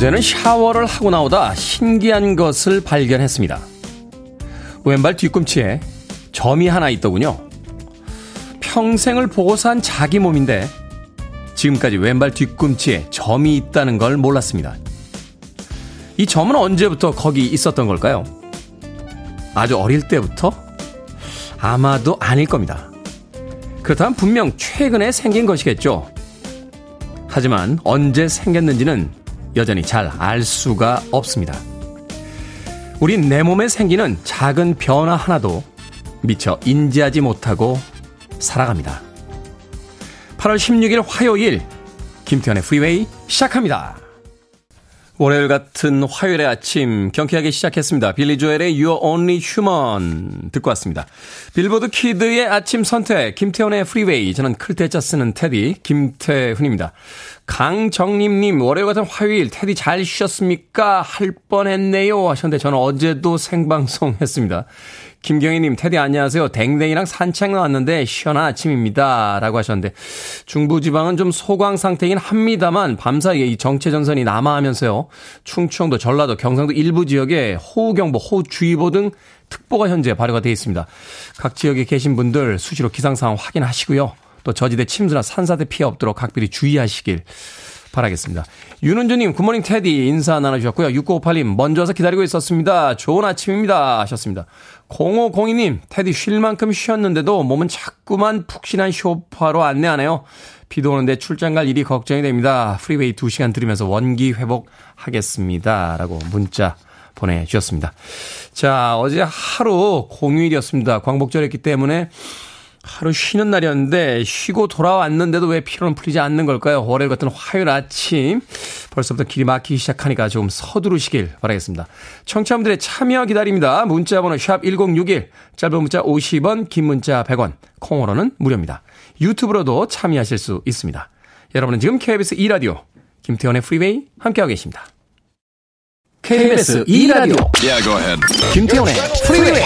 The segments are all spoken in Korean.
어제는 샤워를 하고 나오다 신기한 것을 발견했습니다. 왼발 뒤꿈치에 점이 하나 있더군요. 평생을 보고 산 자기 몸인데 지금까지 왼발 뒤꿈치에 점이 있다는 걸 몰랐습니다. 이 점은 언제부터 거기 있었던 걸까요? 아주 어릴 때부터? 아마도 아닐 겁니다. 그렇다면 분명 최근에 생긴 것이겠죠. 하지만 언제 생겼는지는 여전히 잘 알 수가 없습니다. 우린 내 몸에 생기는 작은 변화 하나도 미처 인지하지 못하고 살아갑니다. 8월 16일 화요일 김태훈의 Freeway 시작합니다. 월요일 같은 화요일의 아침 경쾌하게 시작했습니다. 빌리 조엘의 You're Only Human 듣고 왔습니다. 빌보드 kid의 아침 선택 김태훈의 Freeway 저는 클 태 자 쓰는 테디 김태훈입니다. 강정림님 월요일 같은 화요일 테디 잘 쉬셨습니까? 할 뻔했네요 하셨는데 저는 어제도 생방송 했습니다. 김경희님, 테디 안녕하세요. 댕댕이랑 산책 나왔는데 시원한 아침입니다. 라고 하셨는데, 중부지방은 좀 소강 상태이긴 합니다만, 밤사이에 이 정체전선이 남하하면서요, 충청도, 전라도, 경상도 일부 지역에 호우경보, 호우주의보 등 특보가 현재 발효가 되어 있습니다. 각 지역에 계신 분들 수시로 기상 상황 확인하시고요. 또 저지대 침수나 산사태 피해 없도록 각별히 주의하시길 바라겠습니다. 윤은주님, good morning 테디 인사 나눠주셨고요. 6958님, 먼저 와서 기다리고 있었습니다. 좋은 아침입니다. 하셨습니다. 0502님, 테디 쉴 만큼 쉬었는데도 몸은 자꾸만 푹신한 쇼파로 안내하네요. 비도 오는데 출장 갈 일이 걱정이 됩니다. Freeway 2시간 들으면서 원기 회복하겠습니다. 라고 문자 보내주셨습니다. 자, 어제 하루 공휴일이었습니다. 광복절이었기 때문에 하루 쉬는 날이었는데 쉬고 돌아왔는데도 왜 피로는 풀리지 않는 걸까요? 월요일 같은 화요일 아침 벌써부터 길이 막히기 시작하니까 좀 서두르시길 바라겠습니다. 청취자분들의 참여 기다립니다. 문자 번호 샵 1061, 짧은 문자 50원, 긴 문자 100원, 콩으로는 무료입니다. 유튜브로도 참여하실 수 있습니다. 여러분은 지금 KBS 2라디오 김태훈의 Freeway 함께하고 계십니다. KBS 2라디오 yeah, 김태원의 프리웨이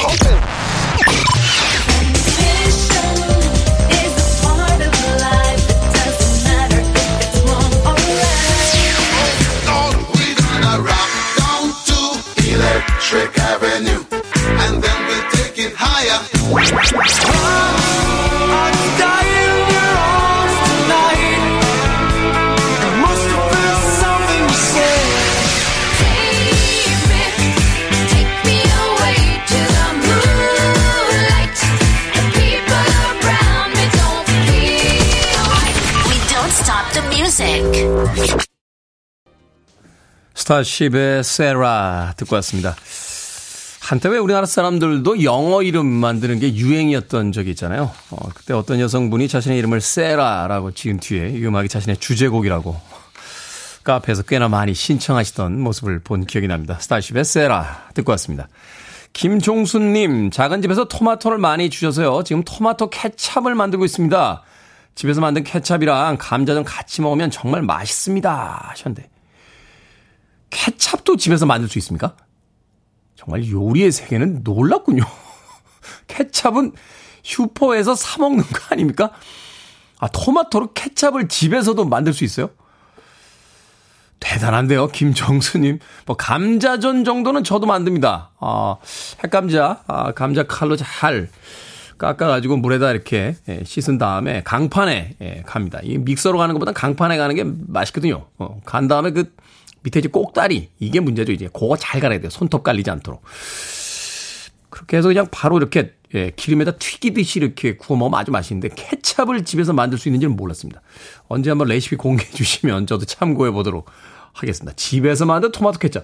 스타쉽의 세라 듣고 왔습니다. 한때 왜 우리나라 사람들도 영어 이름 만드는 게 유행이었던 적이 있잖아요. 어, 그때 어떤 여성분이 자신의 이름을 세라라고 지은 뒤에 이 음악이 자신의 주제곡이라고 카페에서 꽤나 많이 신청하시던 모습을 본 기억이 납니다. 스타쉽의 세라 듣고 왔습니다. 김종순님, 작은 집에서 토마토를 많이 주셔서요. 지금 토마토 케찹을 만들고 있습니다. 집에서 만든 케찹이랑 감자전 같이 먹으면 정말 맛있습니다. 하셨는데. 케찹도 집에서 만들 수 있습니까? 정말 요리의 세계는 놀랍군요. 케찹은 슈퍼에서 사 먹는 거 아닙니까? 아, 토마토로 케찹을 집에서도 만들 수 있어요? 대단한데요, 김정수님. 뭐, 감자전 정도는 저도 만듭니다. 아, 핵감자, 아, 감자 칼로 잘 깎아가지고 물에다 이렇게 예, 씻은 다음에 강판에 예, 갑니다. 이 믹서로 가는 것보다 강판에 가는 게 맛있거든요. 어, 간 다음에 그 밑에 이제 꼭다리 이게 문제죠. 이제 그거 잘 갈아야 돼요. 손톱 깔리지 않도록. 그렇게 해서 그냥 바로 이렇게 예, 기름에다 튀기듯이 이렇게 구워 먹으면 아주 맛있는데 케찹을 집에서 만들 수 있는지는 몰랐습니다. 언제 한번 레시피 공개해 주시면 저도 참고해 보도록 하겠습니다. 집에서 만든 토마토 케찹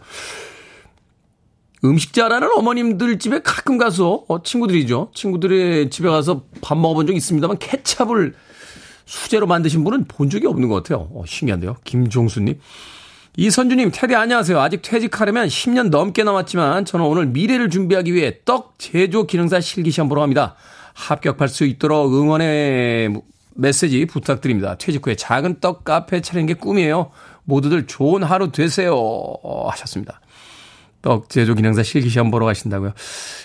음식 잘하는 어머님들 집에 가끔 가서 어, 친구들이죠. 친구들의 집에 가서 밥 먹어본 적 있습니다만 케찹을 수제로 만드신 분은 본 적이 없는 것 같아요. 어, 신기한데요. 김종수님 이선주님, 테디 안녕하세요. 아직 퇴직하려면 10년 넘게 남았지만 저는 오늘 미래를 준비하기 위해 떡 제조 기능사 실기시험 보러 갑니다. 합격할 수 있도록 응원의 메시지 부탁드립니다. 퇴직 후에 작은 떡 카페 차리는 게 꿈이에요. 모두들 좋은 하루 되세요. 하셨습니다. 떡 제조 기능사 실기 시험 보러 가신다고요.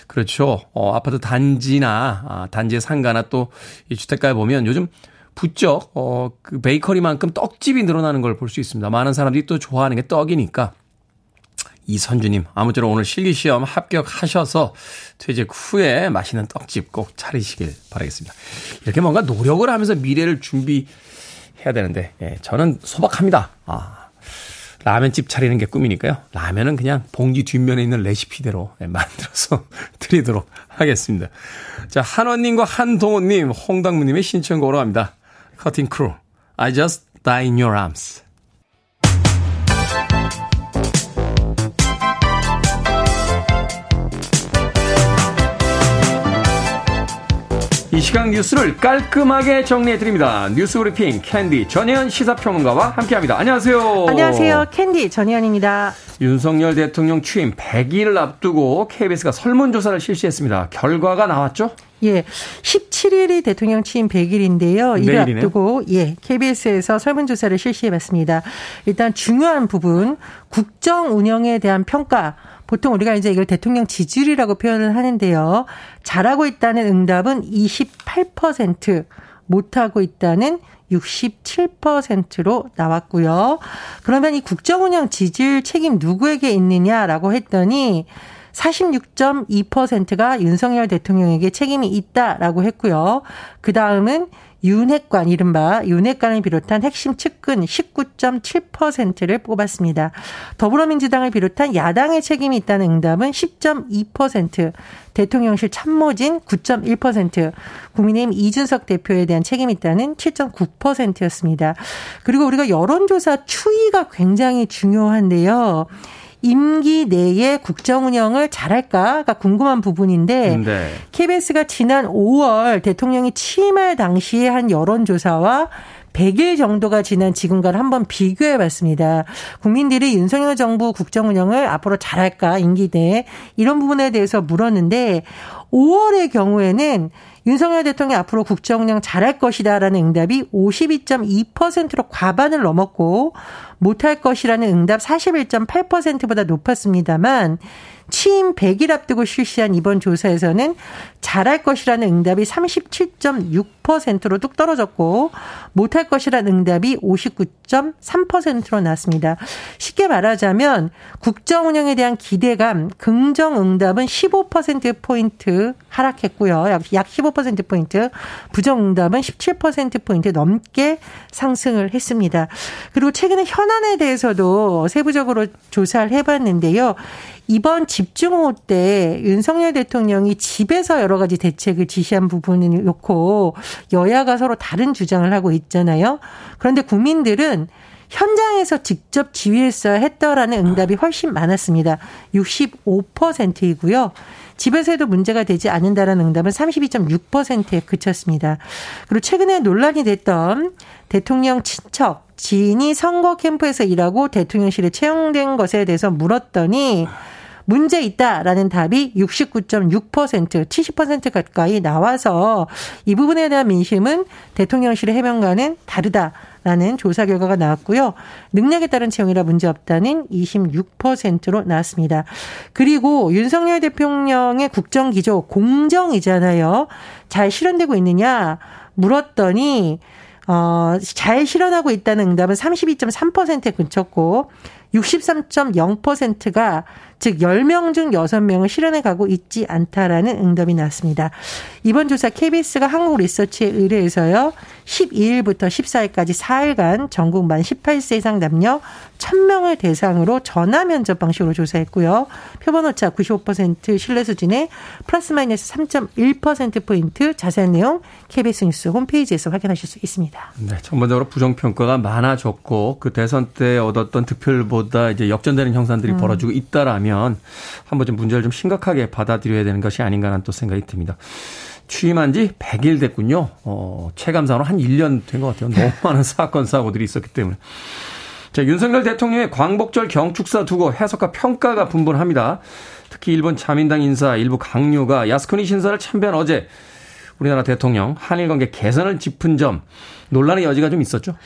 그렇죠. 어, 아파트 단지나, 아, 단지의 상가나 또 이 주택가에 보면 요즘 부쩍 어, 그 베이커리만큼 떡집이 늘어나는 걸 볼 수 있습니다. 많은 사람들이 또 좋아하는 게 떡이니까 이선주님, 아무쪼록 오늘 실기시험 합격하셔서 퇴직 후에 맛있는 떡집 꼭 차리시길 바라겠습니다. 이렇게 뭔가 노력을 하면서 미래를 준비해야 되는데, 예, 저는 소박합니다. 아, 라면집 차리는 게 꿈이니까요. 라면은 그냥 봉지 뒷면에 있는 레시피대로 예, 만들어서 드리도록 하겠습니다. 자, 한원님과 한동호님, 홍당무님의 신청곡으로 합니다. 커팅 크루, I just die in your arms. 이 시간 뉴스를 깔끔하게 정리해드립니다. 뉴스 브리핑 캔디 전혜연 시사평론가와 함께합니다. 안녕하세요. 안녕하세요. 캔디 전혜연입니다. 윤석열 대통령 취임 100일을 앞두고 KBS가 설문조사를 실시했습니다. 결과가 나왔죠? 예. 17일이 대통령 취임 100일인데요. 이를 내일이네요. 앞두고 예, KBS에서 설문 조사를 실시해 봤습니다. 일단 중요한 부분 국정 운영에 대한 평가 보통 우리가 이제 이걸 대통령 지지율이라고 표현을 하는데요. 잘하고 있다는 응답은 28%, 못하고 있다는 67%로 나왔고요. 그러면 이 국정 운영 지지율 책임 누구에게 있느냐라고 했더니 46.2%가 윤석열 대통령에게 책임이 있다라고 했고요. 그 다음은 윤핵관 이른바 윤핵관을 비롯한 핵심 측근 19.7%를 뽑았습니다. 더불어민주당을 비롯한 야당의 책임이 있다는 응답은 10.2%, 대통령실 참모진 9.1%, 국민의힘 이준석 대표에 대한 책임이 있다는 7.9%였습니다. 그리고 우리가 여론조사 추이가 굉장히 중요한데요. 임기 내에 국정 운영을 잘할까가 궁금한 부분인데 네. KBS가 지난 5월 대통령이 취임할 당시에 한 여론조사와 100일 정도가 지난 지금과를 한번 비교해 봤습니다. 국민들이 윤석열 정부 국정 운영을 앞으로 잘할까 임기 내에 이런 부분에 대해서 물었는데 5월의 경우에는 윤석열 대통령이 앞으로 국정 운영 잘할 것이다라는 응답이 52.2%로 과반을 넘었고 못할 것이라는 응답 41.8%보다 높았습니다만 취임 100일 앞두고 실시한 이번 조사에서는 잘할 것이라는 응답이 37.6%로 뚝 떨어졌고 못할 것이라는 응답이 59.3%로 나왔습니다. 쉽게 말하자면 국정 운영에 대한 기대감, 긍정 응답은 15% 포인트 하락했고요. 약15% 포인트, 부정 응답은 17% 포인트 넘게 상승을 했습니다. 그리고 최근에 현안에 대해서도 세부적으로 조사를 해봤는데요. 이번 집중호우 때 윤석열 대통령이 집에서 여러 가지 대책을 지시한 부분을 놓고 여야가 서로 다른 주장을 하고 있잖아요. 그런데 국민들은 현장에서 직접 지휘했어야 했더라는 응답이 훨씬 많았습니다. 65%이고요. 집에서 해도 문제가 되지 않는다라는 응답은 32.6%에 그쳤습니다. 그리고 최근에 논란이 됐던 대통령 친척, 지인이 선거 캠프에서 일하고 대통령실에 채용된 것에 대해서 물었더니 문제 있다라는 답이 69.6% 70% 가까이 나와서 이 부분에 대한 민심은 대통령실의 해명과는 다르다. 라는 조사 결과가 나왔고요. 능력에 따른 채용이라 문제 없다는 26%로 나왔습니다. 그리고 윤석열 대통령의 국정 기조 공정이잖아요. 잘 실현되고 있느냐 물었더니 어, 잘 실현하고 있다는 응답은 32.3%에 그쳤고 63.0%가 즉 10명 중 6명을 실현해 가고 있지 않다라는 응답이 나왔습니다. 이번 조사 KBS가 한국 리서치에 의뢰해서요. 12일부터 14일까지 4일간 전국 만 18세 이상 남녀 1000명을 대상으로 전화 면접 방식으로 조사했고요. 표본 오차 95% 신뢰 수준에 플러스 마이너스 3.1%포인트 자세한 내용 KBS 뉴스 홈페이지에서 확인하실 수 있습니다. 네, 전반적으로 부정 평가가 많아졌고 그 대선 때 얻었던 득표율 보다 이제 역전되는 형상들이 음. 벌어지고 있다라면 한번 좀 문제를 좀 심각하게 받아들여야 되는 것이 아닌가라는 또 생각이 듭니다. 취임한 지 100일 됐군요. 어, 체감상으로 한 1년 된 것 같아요. 너무 많은 사건, 사고들이 있었기 때문에. 자, 윤석열 대통령의 광복절 경축사 두고 해석과 평가가 분분합니다. 특히 일본 자민당 인사 일부 강요가 야스쿠니 신사를 참배한 어제 우리나라 대통령 한일 관계 개선을 짚은 점 논란의 여지가 좀 있었죠.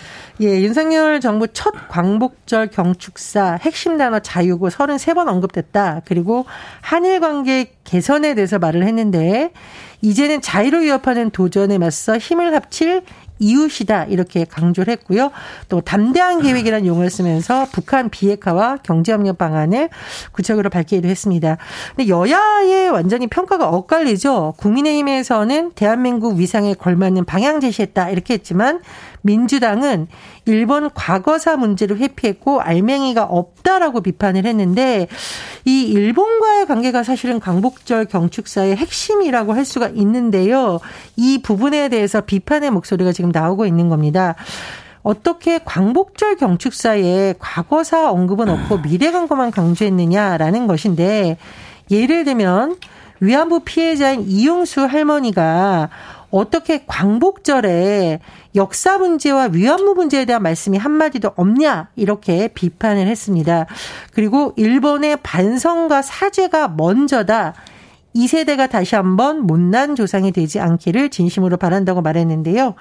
예, 윤석열 정부 첫 광복절 경축사 핵심 단어 자유고 33번 언급됐다. 그리고 한일 관계 개선에 대해서 말을 했는데 이제는 자유를 위협하는 도전에 맞서 힘을 합칠 이웃이다 이렇게 강조를 했고요. 또 담대한 계획이라는 용어를 쓰면서 북한 비핵화와 경제협력 방안을 구체적으로 밝히기도 했습니다. 근데 여야의 완전히 평가가 엇갈리죠. 국민의힘에서는 대한민국 위상에 걸맞는 방향 제시했다 이렇게 했지만 민주당은 일본 과거사 문제를 회피했고 알맹이가 없다라고 비판을 했는데 이 일본과의 관계가 사실은 광복절 경축사의 핵심이라고 할 수가 있는데요. 이 부분에 대해서 비판의 목소리가 지금 나오고 있는 겁니다. 어떻게 광복절 경축사에 과거사 언급은 없고 미래 광고만 강조했느냐라는 것인데 예를 들면 위안부 피해자인 이용수 할머니가 어떻게 광복절에 역사 문제와 위안부 문제에 대한 말씀이 한마디도 없냐 이렇게 비판을 했습니다. 그리고 일본의 반성과 사죄가 먼저다. 이 세대가 다시 한번 못난 조상이 되지 않기를 진심으로 바란다고 말했는데요.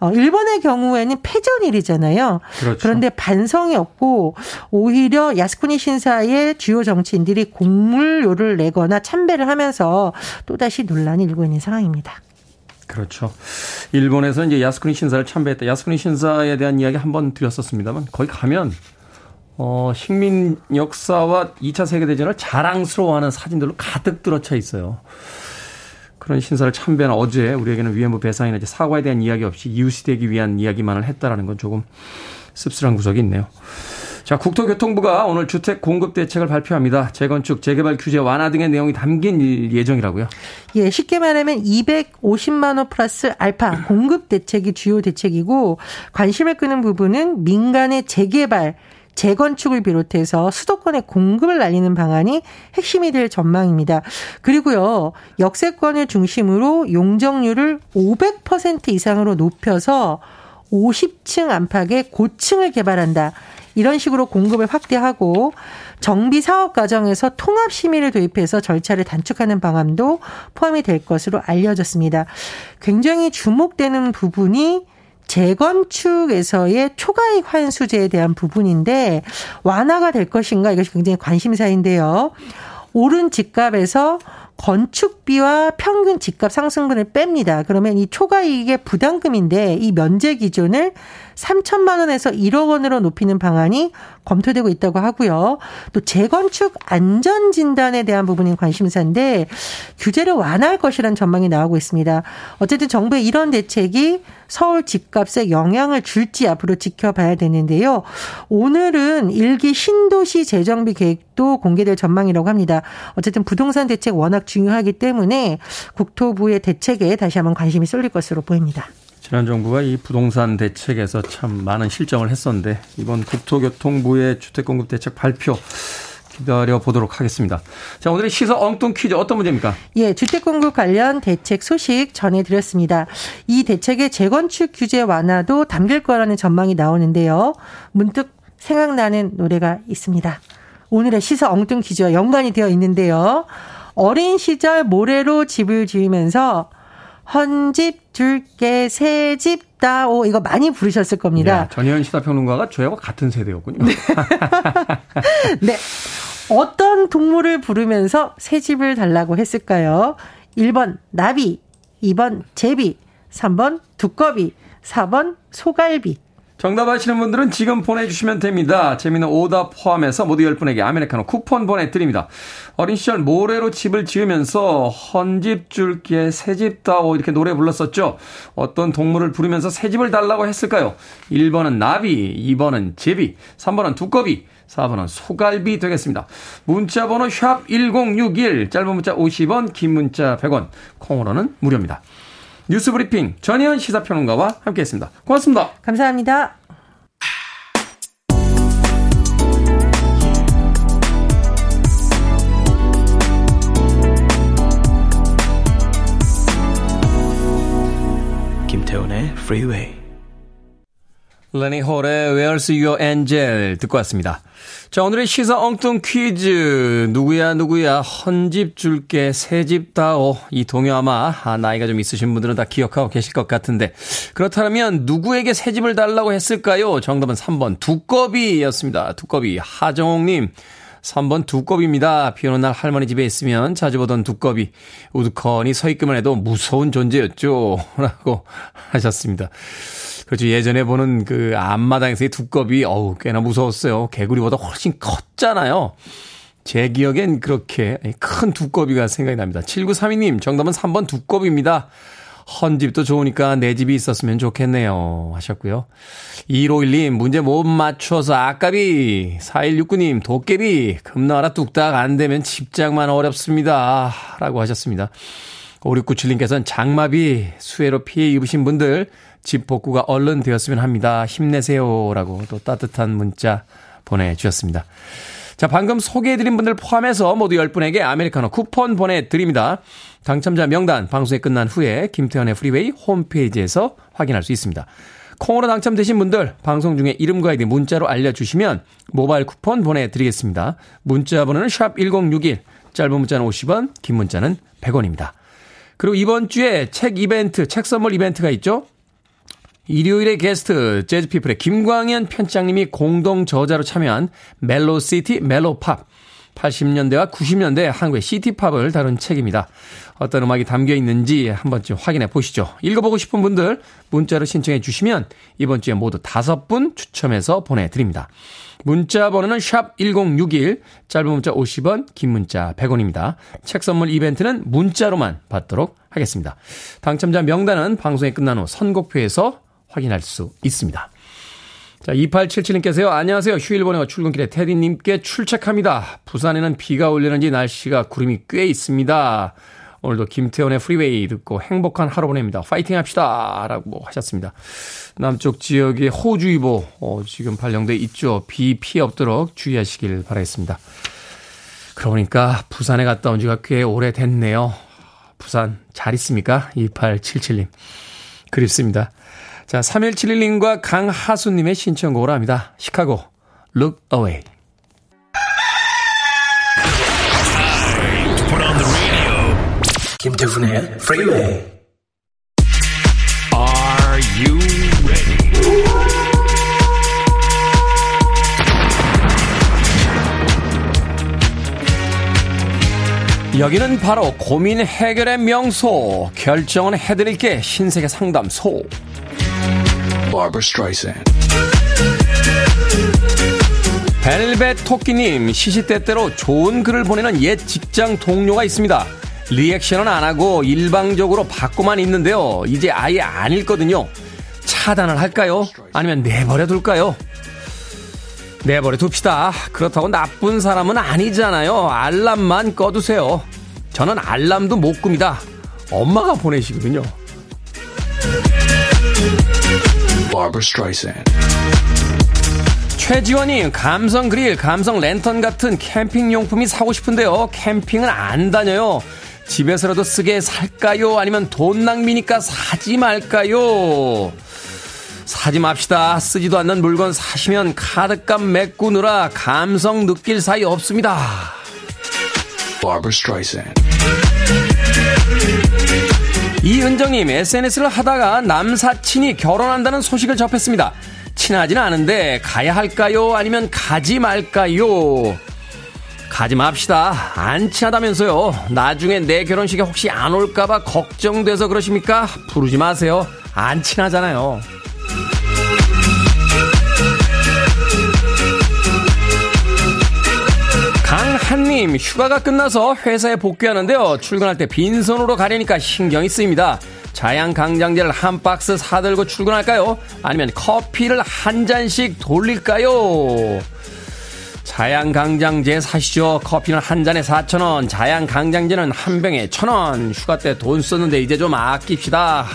어, 일본의 경우에는 패전일이잖아요. 그렇죠. 그런데 반성이 없고 오히려 야스쿠니 신사의 주요 정치인들이 공물료를 내거나 참배를 하면서 또다시 논란이 일고 있는 상황입니다. 그렇죠. 일본에서 이제 야스쿠니 신사를 참배했다. 야스쿠니 신사에 대한 이야기 한 번 드렸었습니다만 거기 가면 어, 식민 역사와 2차 세계 대전을 자랑스러워하는 사진들로 가득 들어차 있어요. 그런 신사를 참배한 어제 우리에게는 위안부 배상이나 이제 사과에 대한 이야기 없이 이웃이 되기 위한 이야기만을 했다라는 건 조금 씁쓸한 구석이 있네요. 자, 국토교통부가 오늘 주택 공급 대책을 발표합니다. 재건축, 재개발 규제 완화 등의 내용이 담긴 예정이라고요. 예, 쉽게 말하면 250만 원 플러스 알파 공급 대책이 주요 대책이고 관심을 끄는 부분은 민간의 재개발 재건축을 비롯해서 수도권의 공급을 날리는 방안이 핵심이 될 전망입니다. 그리고요, 역세권을 중심으로 용적률을 500% 이상으로 높여서 50층 안팎의 고층을 개발한다. 이런 식으로 공급을 확대하고 정비 사업 과정에서 통합 심의를 도입해서 절차를 단축하는 방안도 포함이 될 것으로 알려졌습니다. 굉장히 주목되는 부분이 재건축에서의 초과이익 환수제에 대한 부분인데 완화가 될 것인가 이것이 굉장히 관심사인데요. 오른 집값에서 건축비와 평균 집값 상승분을 뺍니다. 그러면 이 초과이익의 부담금인데 이 면제 기준을 3천만 원에서 1억 원으로 높이는 방안이 검토되고 있다고 하고요. 또 재건축 안전 진단에 대한 부분인 관심사인데 규제를 완화할 것이라는 전망이 나오고 있습니다. 어쨌든 정부의 이런 대책이 서울 집값에 영향을 줄지 앞으로 지켜봐야 되는데요. 오늘은 일기 신도시 재정비 계획도 공개될 전망이라고 합니다. 어쨌든 부동산 대책 워낙 중요하기 때문에 국토부의 대책에 다시 한번 관심이 쏠릴 것으로 보입니다. 지난 정부가 이 부동산 대책에서 참 많은 실정을 했었는데 이번 국토교통부의 주택공급 대책 발표 기다려 보도록 하겠습니다. 자, 오늘의 시사 엉뚱 퀴즈 어떤 문제입니까? 예, 주택 공급 관련 대책 소식 전해 드렸습니다. 이 대책의 재건축 규제 완화도 담길 거라는 전망이 나오는데요. 문득 생각나는 노래가 있습니다. 오늘의 시사 엉뚱 퀴즈와 연관이 되어 있는데요. 어린 시절 모래로 집을 지으면서 헌집 줄게 새집 다오 이거 많이 부르셨을 겁니다. 네, 전희연 시사평론가가 저희와 같은 세대였군요. 네. 네. 어떤 동물을 부르면서 새집을 달라고 했을까요? 1번 나비, 2번 제비, 3번 두꺼비, 4번 소갈비. 정답 아시는 분들은 지금 보내주시면 됩니다. 재미는 오답 포함해서 모두 10분에게 아메리카노 쿠폰 보내드립니다. 어린 시절 모래로 집을 지으면서 헌집 줄게 새집 다오 이렇게 노래 불렀었죠. 어떤 동물을 부르면서 새집을 달라고 했을까요? 1번은 나비, 2번은 제비, 3번은 두꺼비, 4번은 소갈비 되겠습니다. 문자 번호 샵 1061, 짧은 문자 50원, 긴 문자 100원, 콩으로는 무료입니다. 뉴스 브리핑 전희연 시사평론가와 함께했습니다. 고맙습니다. 감사합니다. 김태훈의 Freeway. 레니 홀의 Where's Your Angel 듣고 왔습니다. 자, 오늘의 시사 엉뚱 퀴즈. 누구야, 누구야, 헌집 줄게, 새집 다오. 이 동요 아마, 아, 나이가 좀 있으신 분들은 다 기억하고 계실 것 같은데. 그렇다면, 누구에게 새집을 달라고 했을까요? 정답은 3번, 두꺼비였습니다. 두꺼비. 하정옥님. 3번 두꺼비입니다. 비 오는 날 할머니 집에 있으면 자주 보던 두꺼비. 우두커니 서 있기만 해도 무서운 존재였죠. 라고 하셨습니다. 그렇죠. 예전에 보는 그 앞마당에서의 두꺼비, 어우, 꽤나 무서웠어요. 개구리보다 훨씬 컸잖아요. 제 기억엔 그렇게 큰 두꺼비가 생각이 납니다. 7932님, 정답은 3번 두꺼비입니다. 헌 집도 좋으니까 내 집이 있었으면 좋겠네요. 하셨고요. 2151님, 문제 못 맞춰서 아까비. 4169님, 도깨비. 금나라 뚝딱 안 되면 집장만 어렵습니다. 라고 하셨습니다. 5697님께서는 장마비, 수해로 피해 입으신 분들, 집 복구가 얼른 되었으면 합니다. 힘내세요. 라고 또 따뜻한 문자 보내주셨습니다. 자, 방금 소개해드린 분들 포함해서 모두 10분에게 아메리카노 쿠폰 보내드립니다. 당첨자 명단 방송이 끝난 후에 김태훈의 Freeway 홈페이지에서 확인할 수 있습니다. 콩으로 당첨되신 분들 방송 중에 이름과 아이디 문자로 알려주시면 모바일 쿠폰 보내드리겠습니다. 문자 번호는 샵 1061, 짧은 문자는 50원, 긴 문자는 100원입니다. 그리고 이번 주에 책 이벤트, 책 선물 이벤트가 있죠? 일요일의 게스트 재즈피플의 김광현 편집장님이 공동 저자로 참여한 Mellow City Mellow Pop 80년대와 90년대 한국의 시티팝을 다룬 책입니다. 어떤 음악이 담겨 있는지 한 번쯤 확인해 보시죠. 읽어보고 싶은 분들 문자로 신청해 주시면 이번 주에 모두 다섯 분 추첨해서 보내드립니다. 문자 번호는 샵 1061, 짧은 문자 50원, 긴 문자 100원입니다. 책 선물 이벤트는 문자로만 받도록 하겠습니다. 당첨자 명단은 방송이 끝난 후 선곡표에서 확인할 수 있습니다. 자, 2877님께서요. 안녕하세요. 휴일 보내고 출근길에 테디님께 출첵합니다. 부산에는 비가 올려는지 날씨가 구름이 꽤 있습니다. 오늘도 김태훈의 Freeway 듣고 행복한 하루 보냅니다. 파이팅 합시다. 라고 하셨습니다. 남쪽 지역에 호우주의보 어, 지금 발령돼 있죠. 비 피해 없도록 주의하시길 바라겠습니다. 그러니까 부산에 갔다 온 지가 꽤 오래됐네요. 부산 잘 있습니까? 2877님. 그립습니다. 자, 3171님과 강하수님의 신청곡으로 합니다. 시카고, Look Away. 김태훈의 Freeway. Are you ready? 여기는 바로 고민 해결의 명소. 결정은 해드릴게 신세계 상담소. Barbara Streisand. 벨벳 토끼님, 시시때때로 좋은 글을 보내는 옛 직장 동료가 있습니다. 리액션은 안 하고 일방적으로 받고만 있는데요. 이제 아예 안 읽거든요. 차단을 할까요? 아니면 내버려 둘까요? 내버려 둡시다. 그렇다고 나쁜 사람은 아니잖아요. 알람만 꺼두세요. 저는 알람도 못 꿉니다. 엄마가 보내시거든요. Barbara Streisand. 최지원님, 감성 그릴, 감성 랜턴 같은 캠핑 용품이 사고 싶은데요. 캠핑은 안 다녀요. 집에서라도 쓰게 살까요? 아니면 돈 낭비니까 사지 말까요? 사지 맙시다. 쓰지도 않는 물건 사시면 카드값 메꾸느라 감성 느낄 사이 없습니다. Barbara Streisand. 이은정님, SNS를 하다가 남사친이 결혼한다는 소식을 접했습니다. 친하지는 않은데 가야 할까요? 아니면 가지 말까요? 가지 맙시다. 안 친하다면서요. 나중에 내 결혼식에 혹시 안 올까봐 걱정돼서 그러십니까? 부르지 마세요. 안 친하잖아요. 한님, 휴가가 끝나서 회사에 복귀하는데요. 출근할 때 빈손으로 가려니까 신경이 쓰입니다. 자양 강장제를 한 박스 사들고 출근할까요? 아니면 커피를 한 잔씩 돌릴까요? 자양 강장제 사시죠. 커피는 한 잔에 4,000원, 자양 강장제는 한 병에 1,000원. 휴가 때 돈 썼는데 이제 좀 아낍시다.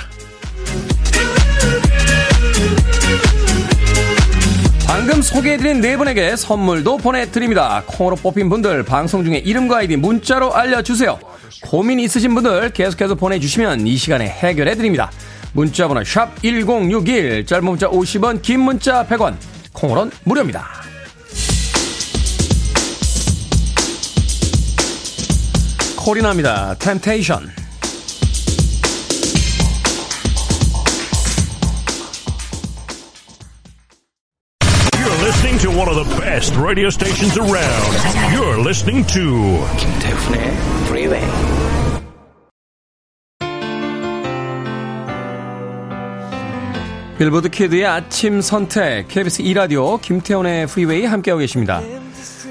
방금 소개해드린 네 분에게 선물도 보내드립니다. 콩으로 뽑힌 분들 방송 중에 이름과 아이디 문자로 알려주세요. 고민 있으신 분들 계속해서 보내주시면 이 시간에 해결해드립니다. 문자번호 샵 1061, 짧은 문자 50원, 긴 문자 100원, 콩으로는 무료입니다. 코리나입니다. 템테이션. One of the best radio stations around. You're listening to 김태훈의 Freeway. 빌보드 Kid의 아침 선택 KBS 2라디오 김태훈의 Freeway 함께하고 계십니다.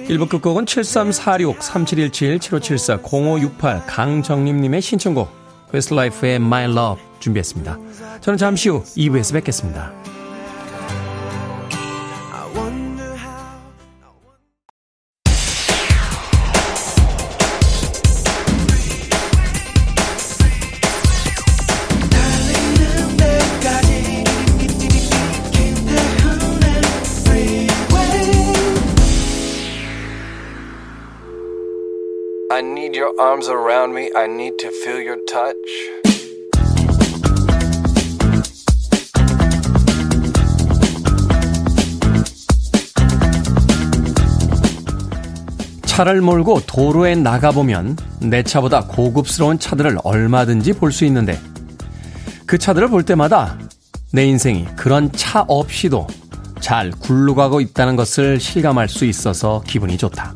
1부 끝곡은 7346-3717-7574-0568 강정림님의 신청곡 웨스트라이프의 My Love 준비했습니다. 저는 잠시 후 2부에서 뵙겠습니다. Arms around me. I need to feel your touch. 차를 몰고 도로에 나가보면 내 차보다 고급스러운 차들을 얼마든지 볼 수 있는데 그 차들을 볼 때마다 내 인생이 그런 차 없이도 잘 굴러가고 있다는 것을 실감할 수 있어서 기분이 좋다.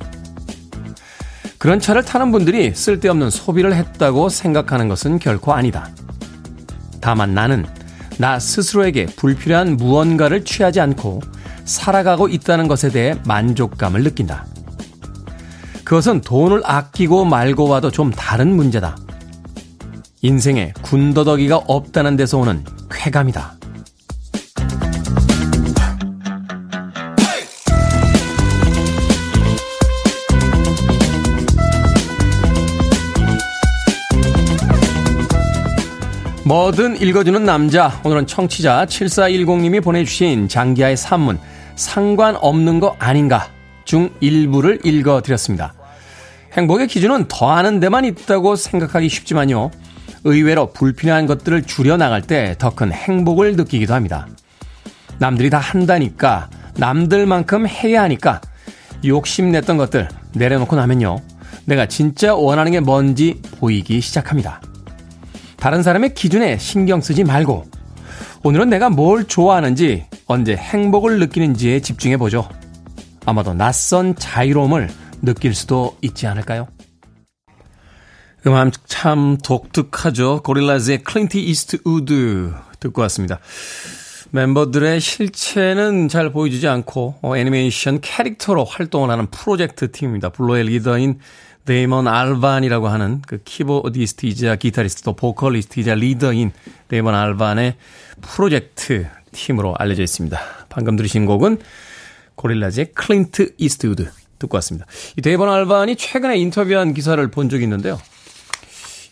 그런 차를 타는 분들이 쓸데없는 소비를 했다고 생각하는 것은 결코 아니다. 다만 나는 나 스스로에게 불필요한 무언가를 취하지 않고 살아가고 있다는 것에 대해 만족감을 느낀다. 그것은 돈을 아끼고 말고 와도 좀 다른 문제다. 인생에 군더더기가 없다는 데서 오는 쾌감이다. 뭐든 읽어주는 남자. 오늘은 청취자 7410님이 보내주신 장기하의 산문, 상관없는 거 아닌가 중 일부를 읽어드렸습니다. 행복의 기준은 더하는 데만 있다고 생각하기 쉽지만요. 의외로 불필요한 것들을 줄여나갈 때 더 큰 행복을 느끼기도 합니다. 남들이 다 한다니까, 남들만큼 해야 하니까, 욕심냈던 것들 내려놓고 나면요. 내가 진짜 원하는 게 뭔지 보이기 시작합니다. 다른 사람의 기준에 신경 쓰지 말고 오늘은 내가 뭘 좋아하는지 언제 행복을 느끼는지에 집중해 보죠. 아마도 낯선 자유로움을 느낄 수도 있지 않을까요? 음악 참 독특하죠. 고릴라즈의 클린트 이스트우드 듣고 왔습니다. 멤버들의 실체는 잘 보여주지 않고 어, 애니메이션 캐릭터로 활동을 하는 프로젝트 팀입니다. 블러의 리더인 데이먼 알반이라고 하는 그 키보디스트이자 기타리스트 또 보컬리스트이자 리더인 데이먼 알반의 프로젝트 팀으로 알려져 있습니다. 방금 들으신 곡은 고릴라즈의 클린트 이스트우드 듣고 왔습니다. 이 데이먼 알반이 최근에 인터뷰한 기사를 본 적이 있는데요.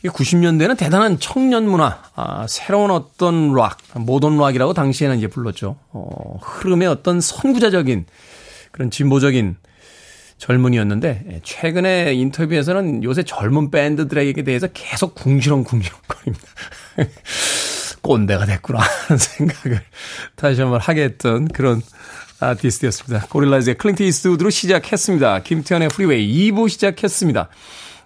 이 90년대는 대단한 청년 문화, 아, 새로운 어떤 락, 모던 락이라고 당시에는 이제 불렀죠. 어, 흐름의 어떤 선구자적인 그런 진보적인 젊은이였는데 예, 최근에 인터뷰에서는 요새 젊은 밴드들에게 대해서 계속 궁시렁궁시렁거립니다. 꼰대가 됐구나 하는 생각을 다시 한번 하게 했던 그런 아티스트였습니다. 고릴라즈의 클린트 이스트우드로 시작했습니다. 김태훈의 프리웨이 2부 시작했습니다.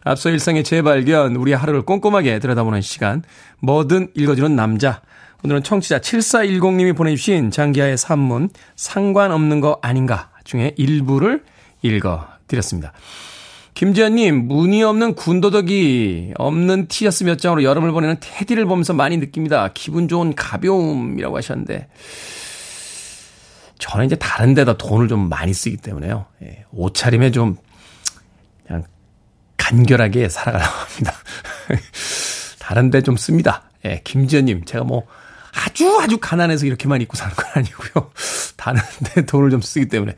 앞서 일상의 재발견, 우리 하루를 꼼꼼하게 들여다보는 시간, 뭐든 읽어주는 남자. 오늘은 청취자 7410님이 보내주신 장기하의 산문, 상관없는 거 아닌가 중에 일부를 읽어드렸습니다. 김지현님, 무늬 없는 군더더기 없는 티셔츠 몇 장으로 여름을 보내는 테디를 보면서 많이 느낍니다. 기분 좋은 가벼움이라고 하셨는데, 저는 이제 다른 데다 돈을 좀 많이 쓰기 때문에요. 예, 옷차림에 좀, 그냥, 간결하게 살아가려고 합니다. 다른 데 좀 씁니다. 예, 김지현님, 제가 뭐, 아주 아주 가난해서 이렇게만 입고 사는 건 아니고요. 다른 데 돈을 좀 쓰기 때문에.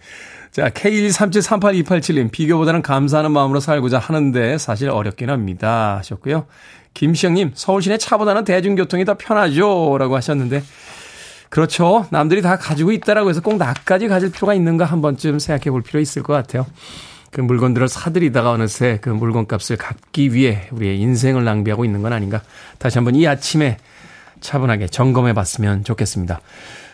자, K137382887님, 비교보다는 감사하는 마음으로 살고자 하는데 사실 어렵긴 합니다. 하셨고요. 김시영님, 서울 시내 차보다는 대중교통이 더 편하죠? 라고 하셨는데, 그렇죠. 남들이 다 가지고 있다라고 해서 꼭 나까지 가질 필요가 있는가 한 번쯤 생각해 볼 필요 있을 것 같아요. 그 물건들을 사들이다가 어느새 그 물건 값을 갚기 위해 우리의 인생을 낭비하고 있는 건 아닌가. 다시 한번 이 아침에 차분하게 점검해 봤으면 좋겠습니다.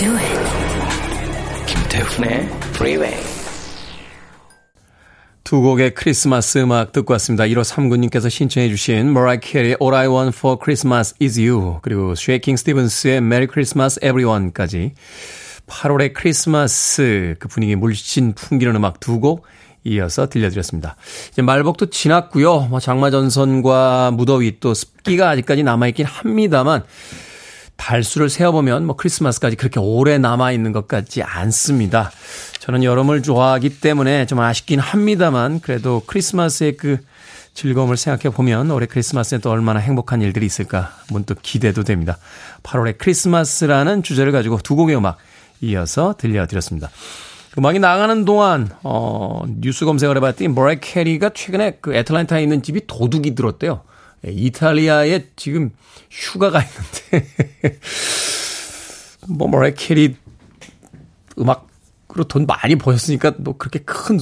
Do it. 김태훈의 Freeway. 두 곡의 크리스마스 음악 듣고 왔습니다. 1호 3구님께서 신청해 주신 Mariah Carey의 All I Want for Christmas is You 그리고 쉐이킹 스티븐스의 Merry Christmas Everyone까지 8월의 크리스마스 그 분위기 물씬 풍기는 음악 두 곡 이어서 들려드렸습니다. 이제 말복도 지났고요. 뭐 장마전선과 무더위 또 습기가 아직까지 남아있긴 합니다만 달수를 세어보면 뭐 크리스마스까지 그렇게 오래 남아있는 것 같지 않습니다. 저는 여름을 좋아하기 때문에 좀 아쉽긴 합니다만 그래도 크리스마스의 그 즐거움을 생각해 보면 올해 크리스마스에 또 얼마나 행복한 일들이 있을까 문득 기대도 됩니다. 8월의 크리스마스라는 주제를 가지고 두 곡의 음악 이어서 들려드렸습니다. 음악이 나가는 동안 어 뉴스 검색을 해봤더니 머라이어 캐리가 최근에 그 애틀랜타에 있는 집이 도둑이 들었대요. 예, 이탈리아에 지금 휴가 가 있는데 뭐 머라이어 캐리 음악으로 돈 많이 버셨으니까 뭐 그렇게 큰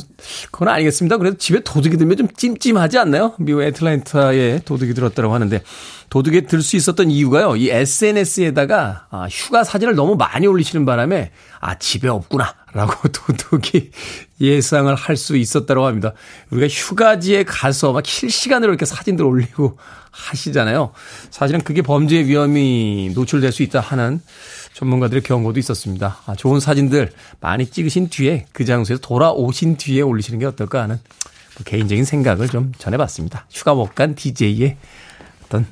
그건 아니겠습니다. 그래도 집에 도둑이 들면 좀 찜찜하지 않나요? 미국 애틀랜타에 도둑이 들었다고 하는데 도둑이 들 수 있었던 이유가요. 이 SNS에다가 아, 휴가 사진을 너무 많이 올리시는 바람에 아 집에 없구나라고 도둑이 예상을 할 수 있었다고 합니다. 우리가 휴가지에 가서 막 실시간으로 이렇게 사진들 올리고 하시잖아요. 사실은 그게 범죄의 위험이 노출될 수 있다 하는 전문가들의 경고도 있었습니다. 아, 좋은 사진들 많이 찍으신 뒤에 그 장소에서 돌아오신 뒤에 올리시는 게 어떨까 하는 뭐 개인적인 생각을 좀 전해봤습니다. 휴가 못 간 DJ의 어떤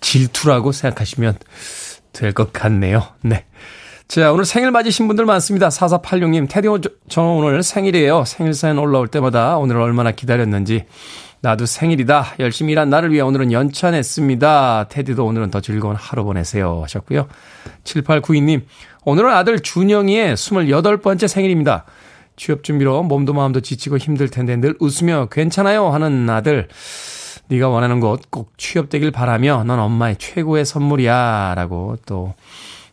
질투라고 생각하시면 될 것 같네요. 네. 자, 오늘 생일 맞으신 분들 많습니다. 4486님, 테디 저 오늘 생일이에요. 생일 사연 올라올 때마다 오늘 얼마나 기다렸는지. 나도 생일이다. 열심히 일한 나를 위해 오늘은 연차 냈습니다. 테디도 오늘은 더 즐거운 하루 보내세요. 하셨고요. 7892님, 오늘은 아들 준영이의 28번째 생일입니다. 취업 준비로 몸도 마음도 지치고 힘들 텐데 늘 웃으며 괜찮아요 하는 아들. 네가 원하는 곳 꼭 취업되길 바라며 넌 엄마의 최고의 선물이야 라고 또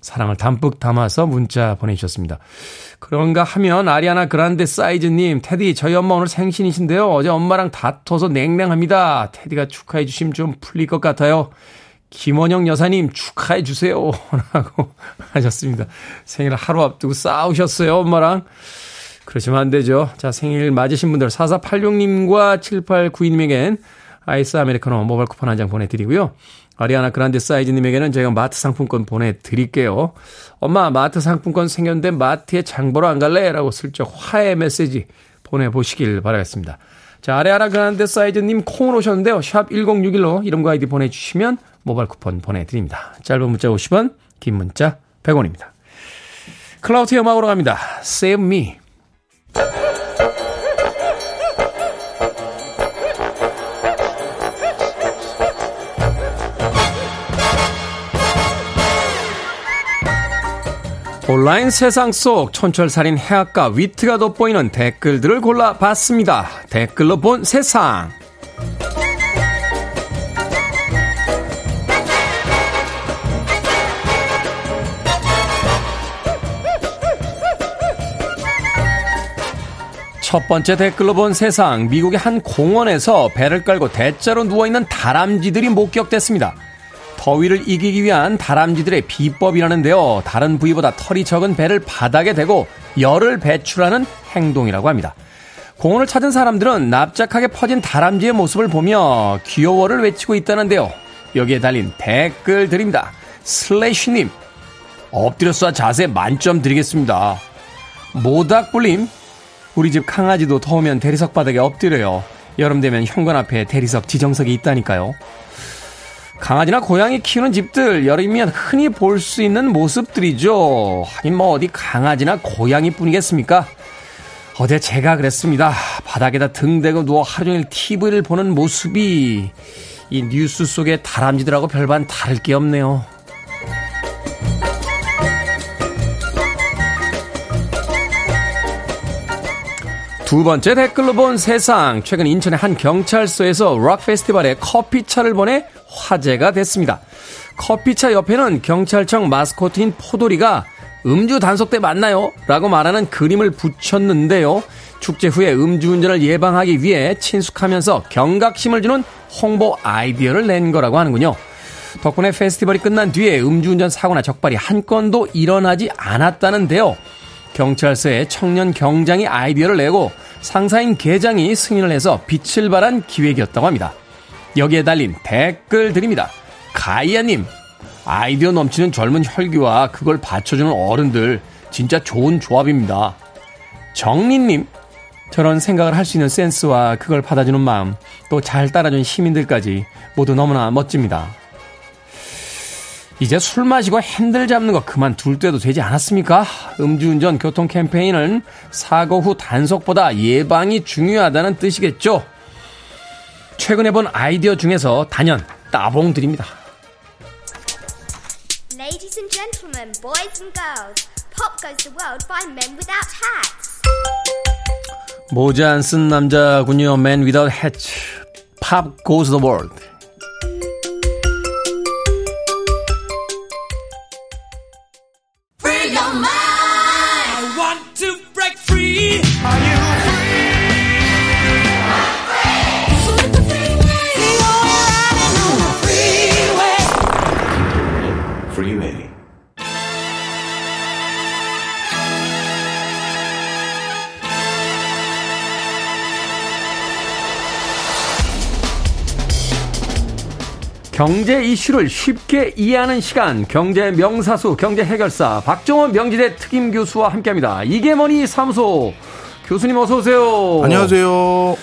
사랑을 담뿍 담아서 문자 보내주셨습니다. 그런가 하면 아리아나 그란데 사이즈님, 테디, 저희 엄마 오늘 생신이신데요. 어제 엄마랑 다퉈서 냉랭합니다. 테디가 축하해 주시면 좀 풀릴 것 같아요. 김원영 여사님 축하해 주세요. 라고 하셨습니다. 생일 하루 앞두고 싸우셨어요, 엄마랑. 그러시면 안 되죠. 자, 생일 맞으신 분들 4486님과 7892님에겐 아이스 아메리카노 모바일 쿠폰 한 장 보내드리고요. 아리아나 그란데 사이즈님에게는 저희가 마트 상품권 보내드릴게요. 엄마 마트 상품권 생겼는데 마트에 장 보러 안 갈래? 라고 슬쩍 화해 메시지 보내보시길 바라겠습니다. 자, 아리아나 그란데 사이즈님 콩으로 오셨는데요. 샵 1061로 이름과 아이디 보내주시면 모바일 쿠폰 보내드립니다. 짧은 문자 50원, 긴 문자 100원입니다. 클라우트 음악으로 갑니다. Save Me. 온라인 세상 속 촌철살인 해악과 위트가 돋보이는 댓글들을 골라봤습니다. 댓글로 본 세상. 첫 번째 댓글로 본 세상. 미국의 한 공원에서 배를 깔고 대자로 누워있는 다람쥐들이 목격됐습니다. 더위를 이기기 위한 다람쥐들의 비법이라는데요. 다른 부위보다 털이 적은 배를 바닥에 대고 열을 배출하는 행동이라고 합니다. 공원을 찾은 사람들은 납작하게 퍼진 다람쥐의 모습을 보며 귀여워를 외치고 있다는데요. 여기에 달린 댓글 드립니다. 슬래시님, 엎드려 쏴 자세 만점 드리겠습니다. 모닥불님, 우리 집 강아지도 더우면 대리석 바닥에 엎드려요. 여름 되면 현관 앞에 대리석 지정석이 있다니까요. 강아지나 고양이 키우는 집들 여름이면 흔히 볼 수 있는 모습들이죠. 하긴 뭐 어디 강아지나 고양이 뿐이겠습니까? 어제 제가 그랬습니다. 바닥에다 등 대고 누워 하루 종일 TV를 보는 모습이 이 뉴스 속의 다람쥐들하고 별반 다를 게 없네요. 두 번째 댓글로 본 세상. 최근 인천의 한 경찰서에서 락 페스티벌에 커피차를 보내 화제가 됐습니다. 커피차 옆에는 경찰청 마스코트인 포도리가 음주 단속 때 만나요. 라고 말하는 그림을 붙였는데요. 축제 후에 음주운전을 예방하기 위해 친숙하면서 경각심을 주는 홍보 아이디어를 낸 거라고 하는군요. 덕분에 페스티벌이 끝난 뒤에 음주운전 사고나 적발이 한 건도 일어나지 않았다는데요. 경찰서에 청년 경장이 아이디어를 내고 상사인 계장이 승인을 해서 빛을 발한 기획이었다고 합니다. 여기에 달린 댓글 드립니다. 가이아님, 아이디어 넘치는 젊은 혈기와 그걸 받쳐주는 어른들, 진짜 좋은 조합입니다. 정리님, 저런 생각을 할 수 있는 센스와 그걸 받아주는 마음, 또 잘 따라준 시민들까지 모두 너무나 멋집니다. 이제 술 마시고 핸들 잡는 거 그만 둘 때도 되지 않았습니까? 음주운전 교통 캠페인은 사고 후 단속보다 예방이 중요하다는 뜻이겠죠? 최근에 본 아이디어 중에서 단연 따봉 드립니다. Ladies and gentlemen, boys and girls, pop goes the world by men without hats. 모자 안 쓴 남자군요. Man without hat. Pop goes the world. 경제 이슈를 쉽게 이해하는 시간 경제 명사수 경제 해결사 박정원 명지대 특임 교수와 함께합니다. 이게 뭐니 사무소 교수님 어서 오세요. 안녕하세요.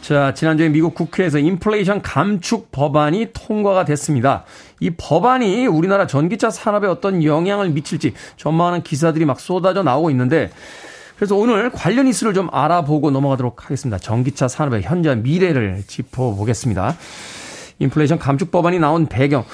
자 지난주에 미국 국회에서 인플레이션 감축 법안이 통과가 됐습니다. 이 법안이 우리나라 전기차 산업에 어떤 영향을 미칠지 전망하는 기사들이 막 쏟아져 나오고 있는데 그래서 오늘 관련 이슈를 좀 알아보고 넘어가도록 하겠습니다. 전기차 산업의 현재와 미래를 짚어보겠습니다. 인플레이션 감축 법안이 나온 배경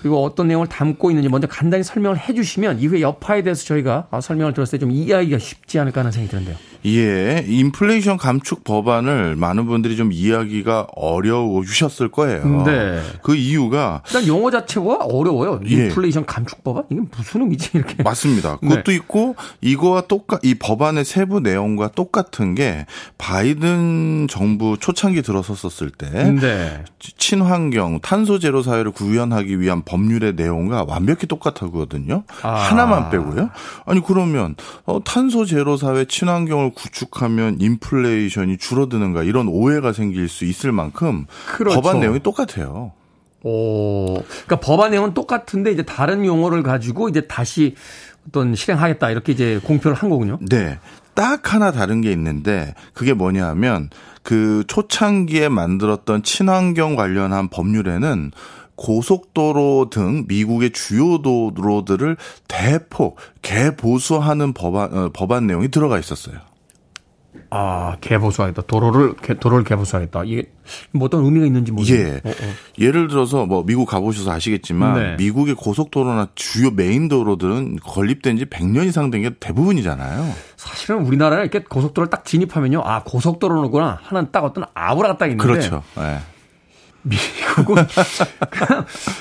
그리고 어떤 내용을 담고 있는지 먼저 간단히 설명을 해주시면 이후에 여파에 대해서 저희가 설명을 들었을 때 좀 이해하기가 쉽지 않을까 하는 생각이 드는데요. 예, 인플레이션 감축 법안을 많은 분들이 좀 이해하기가 어려우셨을 거예요. 네. 그 이유가 일단 용어 자체가 어려워요. 예. 인플레이션 감축 법안 이게 무슨 의미지 이렇게. 맞습니다. 네. 그것도 있고 이거와 똑같 이 법안의 세부 내용과 똑같은 게 바이든 정부 초창기 들어섰었을 때 네. 친환경 탄소 제로 사회를 구현하기 위한 법률의 내용과 완벽히 똑같하거든요. 아. 하나만 빼고요. 아니 그러면 어, 탄소 제로 사회 친환경을 구축하면 인플레이션이 줄어드는가 이런 오해가 생길 수 있을 만큼 그렇죠. 법안 내용이 똑같아요. 오, 그러니까 법안 내용은 똑같은데 이제 다른 용어를 가지고 이제 다시 어떤 실행하겠다 이렇게 이제 공표를 한 거군요. 네. 딱 하나 다른 게 있는데 그게 뭐냐 하면 그 초창기에 만들었던 친환경 관련한 법률에는 고속도로 등 미국의 주요 도로들을 대폭 개보수하는 법안 어, 법안 내용이 들어가 있었어요. 아, 개보수하겠다. 도로를 개, 도로를 개보수하겠다. 이게 뭐 어떤 의미가 있는지 모르겠어요. 예. 예를 들어서 뭐 미국 가보셔서 아시겠지만 네. 미국의 고속도로나 주요 메인 도로들은 건립된 지 100년 이상 된 게 대부분이잖아요. 사실은 우리나라에 이렇게 고속도로를 딱 진입하면요. 아, 고속도로구나 하는 딱 어떤 아우라가 딱 있는데 그렇죠. 예. 미국은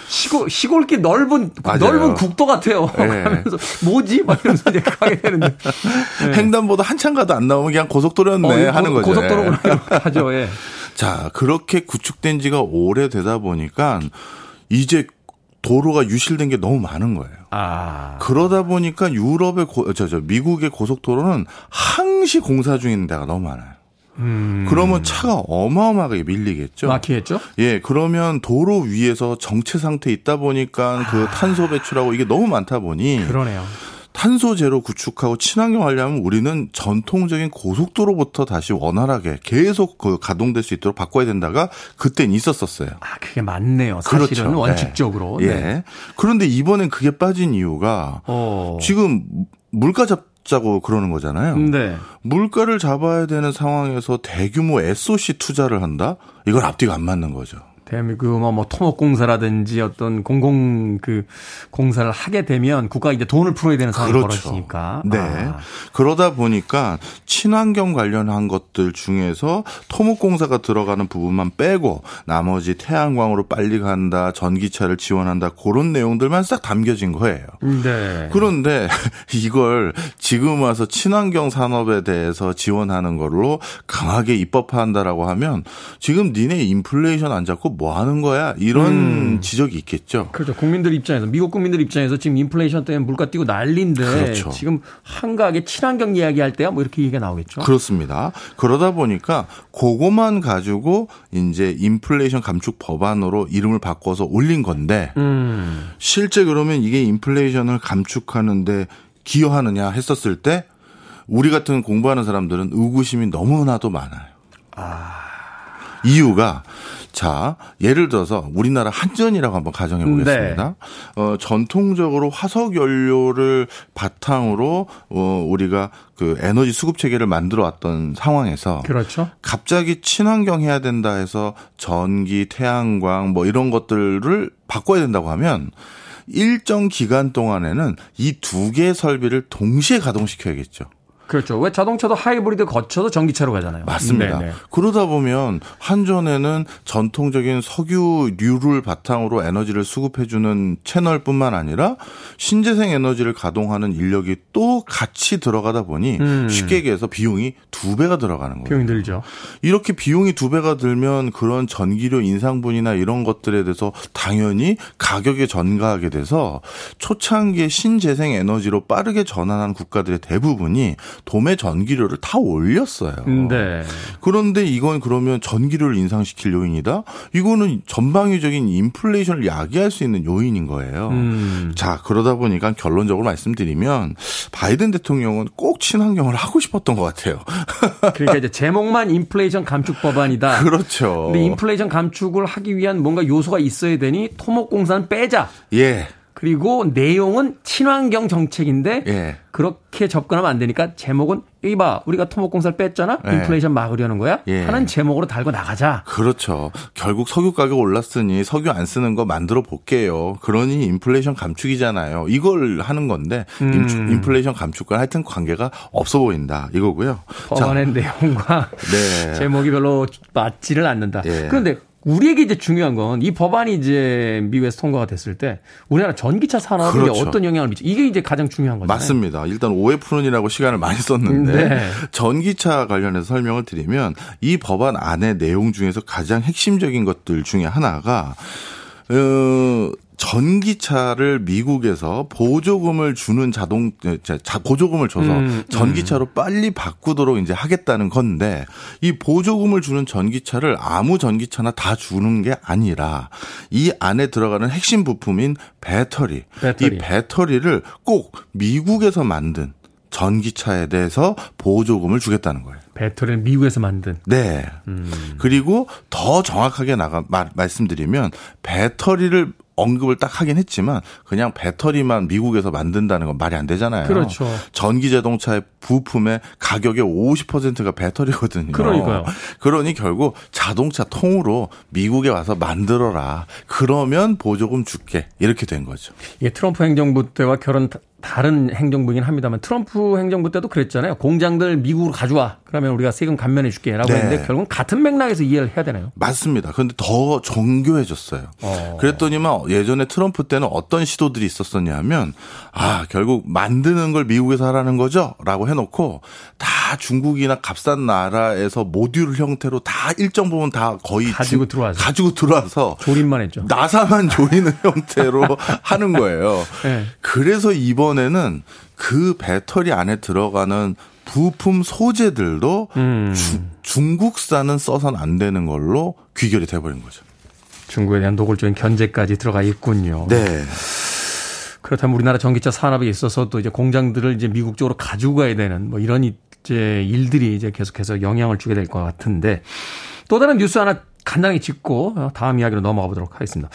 시골 시골길 넓은 맞아요. 넓은 국도 같아요. 예. 그러면서 뭐지? 막 이러면서 이제 가게 되는데. 네. 횡단보도 한참 가도 안 나오면 그냥 고속도로였네 어, 하는 거죠. 고속도로구나 예. 하죠. 예. 자, 그렇게 구축된 지가 오래되다 보니까 이제 도로가 유실된 게 너무 많은 거예요. 아. 그러다 보니까 유럽의 고, 저, 저, 미국의 고속도로는 항시 공사 중인 데가 너무 많아요. 그러면 차가 어마어마하게 밀리겠죠. 막히겠죠? 예, 그러면 도로 위에서 정체 상태에 있다 보니까 그 탄소 배출하고 이게 너무 많다 보니 그러네요. 탄소 제로 구축하고 친환경 하려면 우리는 전통적인 고속도로부터 다시 원활하게 계속 그 가동될 수 있도록 바꿔야 된다가 그땐 있었었어요. 아, 그게 맞네요. 사실은 그렇죠. 원칙적으로. 예. 네. 예. 그런데 이번엔 그게 빠진 이유가 어. 지금 물가 잡 자고 그러는 거잖아요. 네. 물가를 잡아야 되는 상황에서 대규모 SOC 투자를 한다? 이건 앞뒤가 안 맞는 거죠. 대한민국 뭐, 뭐 토목공사라든지 어떤 공공 그 공사를 하게 되면 국가가 이제 돈을 풀어야 되는 상황이 그렇죠. 벌어지니까. 네. 아. 그러다 보니까 친환경 관련한 것들 중에서 토목공사가 들어가는 부분만 빼고 나머지 태양광으로 빨리 간다, 전기차를 지원한다 그런 내용들만 싹 담겨진 거예요. 네. 그런데 이걸 지금 와서 친환경 산업에 대해서 지원하는 걸로 강하게 입법한다라고 하면 지금 니네 인플레이션 안 잡고 뭐 하는 거야? 이런 음. 지적이 있겠죠. 그렇죠. 국민들 입장에서 미국 국민들 입장에서 지금 인플레이션 때문에 물가 뛰고 난리인데 그렇죠. 지금 한가하게 친환경 이야기할 때야 뭐 이렇게 얘기가 나오겠죠. 그렇습니다. 그러다 보니까 그거만 가지고 이제 인플레이션 감축 법안으로 이름을 바꿔서 올린 건데 음. 실제 그러면 이게 인플레이션을 감축하는데 기여하느냐 했었을 때 우리 같은 공부하는 사람들은 의구심이 너무나도 많아요. 이유가 자 예를 들어서 우리나라 한전이라고 한번 가정해 보겠습니다. 어, 전통적으로 화석 연료를 바탕으로 어, 우리가 그 에너지 수급 체계를 만들어 왔던 상황에서 그렇죠. 갑자기 친환경 해야 된다 해서 전기, 태양광 뭐 이런 것들을 바꿔야 된다고 하면 일정 기간 동안에는 이 두 개의 설비를 동시에 가동시켜야겠죠. 그렇죠. 왜 자동차도 하이브리드 거쳐서 전기차로 가잖아요. 맞습니다. 네네. 그러다 보면 한전에는 전통적인 석유류를 바탕으로 에너지를 수급해주는 채널뿐만 아니라 신재생 에너지를 가동하는 인력이 또 같이 들어가다 보니 음. 쉽게 얘기해서 비용이 두 배가 들어가는 거예요. 비용이 들죠. 이렇게 비용이 두 배가 들면 그런 전기료 인상분이나 이런 것들에 대해서 당연히 가격에 전가하게 돼서 초창기에 신재생 에너지로 빠르게 전환한 국가들의 대부분이 도매 전기료를 다 올렸어요. 네. 그런데 이건 그러면 전기료를 인상시킬 요인이다? 이거는 전방위적인 인플레이션을 야기할 수 있는 요인인 거예요. 음. 자, 그러다 보니까 결론적으로 말씀드리면 바이든 대통령은 꼭 친환경을 하고 싶었던 것 같아요. 그러니까 이제 제목만 인플레이션 감축 법안이다. 그렇죠. 근데 인플레이션 감축을 하기 위한 뭔가 요소가 있어야 되니 토목공사는 빼자. 예. 그리고 내용은 친환경 정책인데 예. 그렇게 접근하면 안 되니까 제목은 이봐 우리가 토목공사를 뺐잖아 예. 인플레이션 막으려는 거야 예. 하는 제목으로 달고 나가자 그렇죠. 결국 석유 가격 올랐으니 석유 안 쓰는 거 만들어 볼게요. 그러니 인플레이션 감축이잖아요. 이걸 하는 건데 음. 인- 인플레이션 감축과 하여튼 관계가 없어 보인다 이거고요. 법안의 내용과 네. 제목이 별로 맞지를 않는다. 예. 그런데 우리에게 이제 중요한 건 이 법안이 이제 미국에서 통과가 됐을 때 우리나라 전기차 산업에 그렇죠. 어떤 영향을 미치? 이게 이제 가장 중요한 거잖아요. 맞습니다. 일단 오해 푸는이라고 시간을 많이 썼는데 네. 전기차 관련해서 설명을 드리면 이 법안 안의 내용 중에서 가장 핵심적인 것들 중에 하나가 어, 전기차를 미국에서 보조금을 주는 자동 자, 보조금을 줘서 음, 전기차로 빨리 바꾸도록 이제 하겠다는 건데 이 보조금을 주는 전기차를 아무 전기차나 다 주는 게 아니라 이 안에 들어가는 핵심 부품인 배터리, 배터리. 이 배터리를 꼭 미국에서 만든 전기차에 대해서 보조금을 주겠다는 거예요. 배터리를 미국에서 만든 네. 그리고 더 정확하게 나가 말, 말씀드리면 배터리를 언급을 딱 하긴 했지만 그냥 배터리만 미국에서 만든다는 건 말이 안 되잖아요. 그렇죠. 전기 자동차의 부품의 가격의 50%가 배터리거든요. 그러니까요. 그러니 결국 자동차 통으로 미국에 와서 만들어라. 그러면 보조금 줄게. 이렇게 된 거죠. 이게 트럼프 행정부 때와 결은 다- 다른 행정부이긴 합니다만 트럼프 행정부 때도 그랬잖아요. 공장들 미국으로 가져와. 그러면 우리가 세금 감면해 줄게 라고 네. 했는데 결국은 같은 맥락에서 이해를 해야 되나요? 맞습니다. 그런데 더 정교해졌어요. 어. 그랬더니만 예전에 트럼프 때는 어떤 시도들이 있었었냐면 아 결국 만드는 걸 미국에서 하라는 거죠?라고 해놓고 다 중국이나 값싼 나라에서 모듈 형태로 다 일정 부분 다 거의 가지고 중- 들어와서. 가지고 들어와서 조립만 했죠. 나사만 조이는 형태로 하는 거예요. 네. 그래서 이번 에는 그 배터리 안에 들어가는 부품 소재들도 음. 주- 중국산은 써선 안 되는 걸로 귀결이 돼버린 거죠. 중국에 대한 노골적인 견제까지 들어가 있군요. 네. 그렇다면 우리나라 전기차 산업에 있어서 또 이제 공장들을 이제 미국 쪽으로 가지고 가야 되는 뭐 이런 이제 일들이 이제 계속해서 영향을 주게 될 것 같은데 또 다른 뉴스 하나 간단하게 짚고 어, 다음 이야기로 넘어가 보도록 하겠습니다.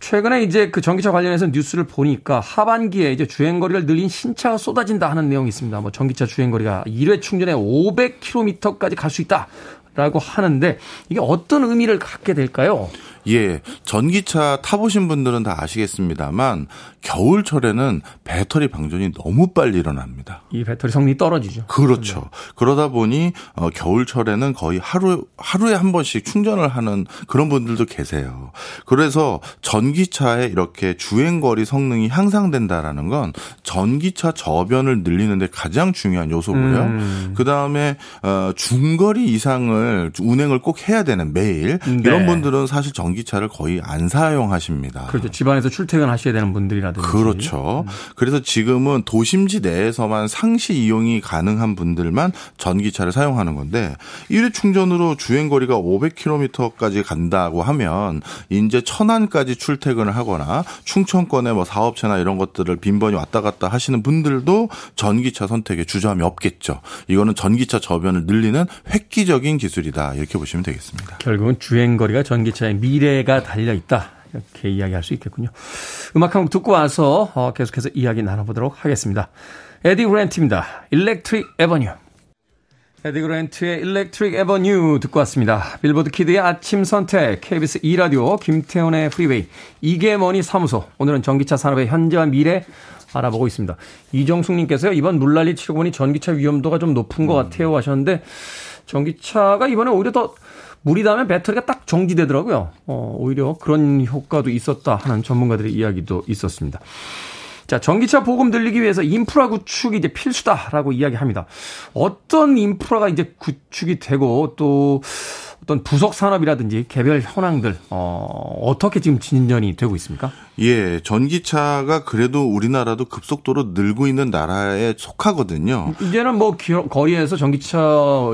최근에 이제 그 전기차 관련해서 뉴스를 보니까 하반기에 이제 주행거리를 늘린 신차가 쏟아진다 하는 내용이 있습니다. 뭐 전기차 주행거리가 1회 충전에 500km까지 갈 수 있다. 라고 하는데 이게 어떤 의미를 갖게 될까요? 예, 전기차 타보신 분들은 다 아시겠습니다만 겨울철에는 배터리 방전이 너무 빨리 일어납니다. 이 배터리 성능이 떨어지죠. 그렇죠. 네. 그러다 보니 어, 겨울철에는 거의 하루 하루에 한 번씩 충전을 하는 그런 분들도 계세요. 그래서 전기차에 이렇게 주행 거리 성능이 향상된다라는 건 전기차 저변을 늘리는데 가장 중요한 요소고요. 음. 그 다음에 어, 중거리 이상을 운행을 꼭 해야 되는 매일 네. 이런 분들은 사실 전기 차를 거의 안 사용하십니다. 그렇죠. 집안에서 출퇴근하셔야 되는 분들이라든지. 그렇죠. 그래서 지금은 도심지 내에서만 상시 이용이 가능한 분들만 전기차를 사용하는 건데 일회 충전으로 주행 거리가 500km까지 간다고 하면 이제 천안까지 출퇴근을 하거나 충청권의 뭐 사업체나 이런 것들을 빈번히 왔다 갔다 하시는 분들도 전기차 선택에 주저함이 없겠죠. 이거는 전기차 저변을 늘리는 획기적인 기술이다. 이렇게 보시면 되겠습니다. 결국은 주행 거리가 전기차의 미래가 달려 있다. 이렇게 이야기할 수 있겠군요. 음악 한 곡 듣고 와서 어, 계속해서 이야기 나눠보도록 하겠습니다. 에디 그랜트입니다. Electric Avenue. 에디 그랜트의 Electric Avenue 듣고 왔습니다. 빌보드 Kid의 아침 선택, KBS 2라디오, 김태훈의 프리웨이, 이게 뭐니 사무소. 오늘은 전기차 산업의 현재와 미래 알아보고 있습니다. 이정숙님께서요, 이번 물난리 치르고 보니 전기차 위험도가 좀 높은 것 같아요 하셨는데, 전기차가 이번에 오히려 더 물이 닿으면 배터리가 딱 정지되더라고요. 어, 오히려 그런 효과도 있었다 하는 전문가들의 이야기도 있었습니다. 자, 전기차 보급 늘리기 위해서 인프라 구축이 이제 필수다라고 이야기합니다. 어떤 인프라가 이제 구축이 되고 또 어떤 부속 산업이라든지 개별 현황들 어, 어떻게 지금 진전이 되고 있습니까? 예, 전기차가 그래도 우리나라도 급속도로 늘고 있는 나라에 속하거든요. 이제는 뭐 기- 거리에서 전기차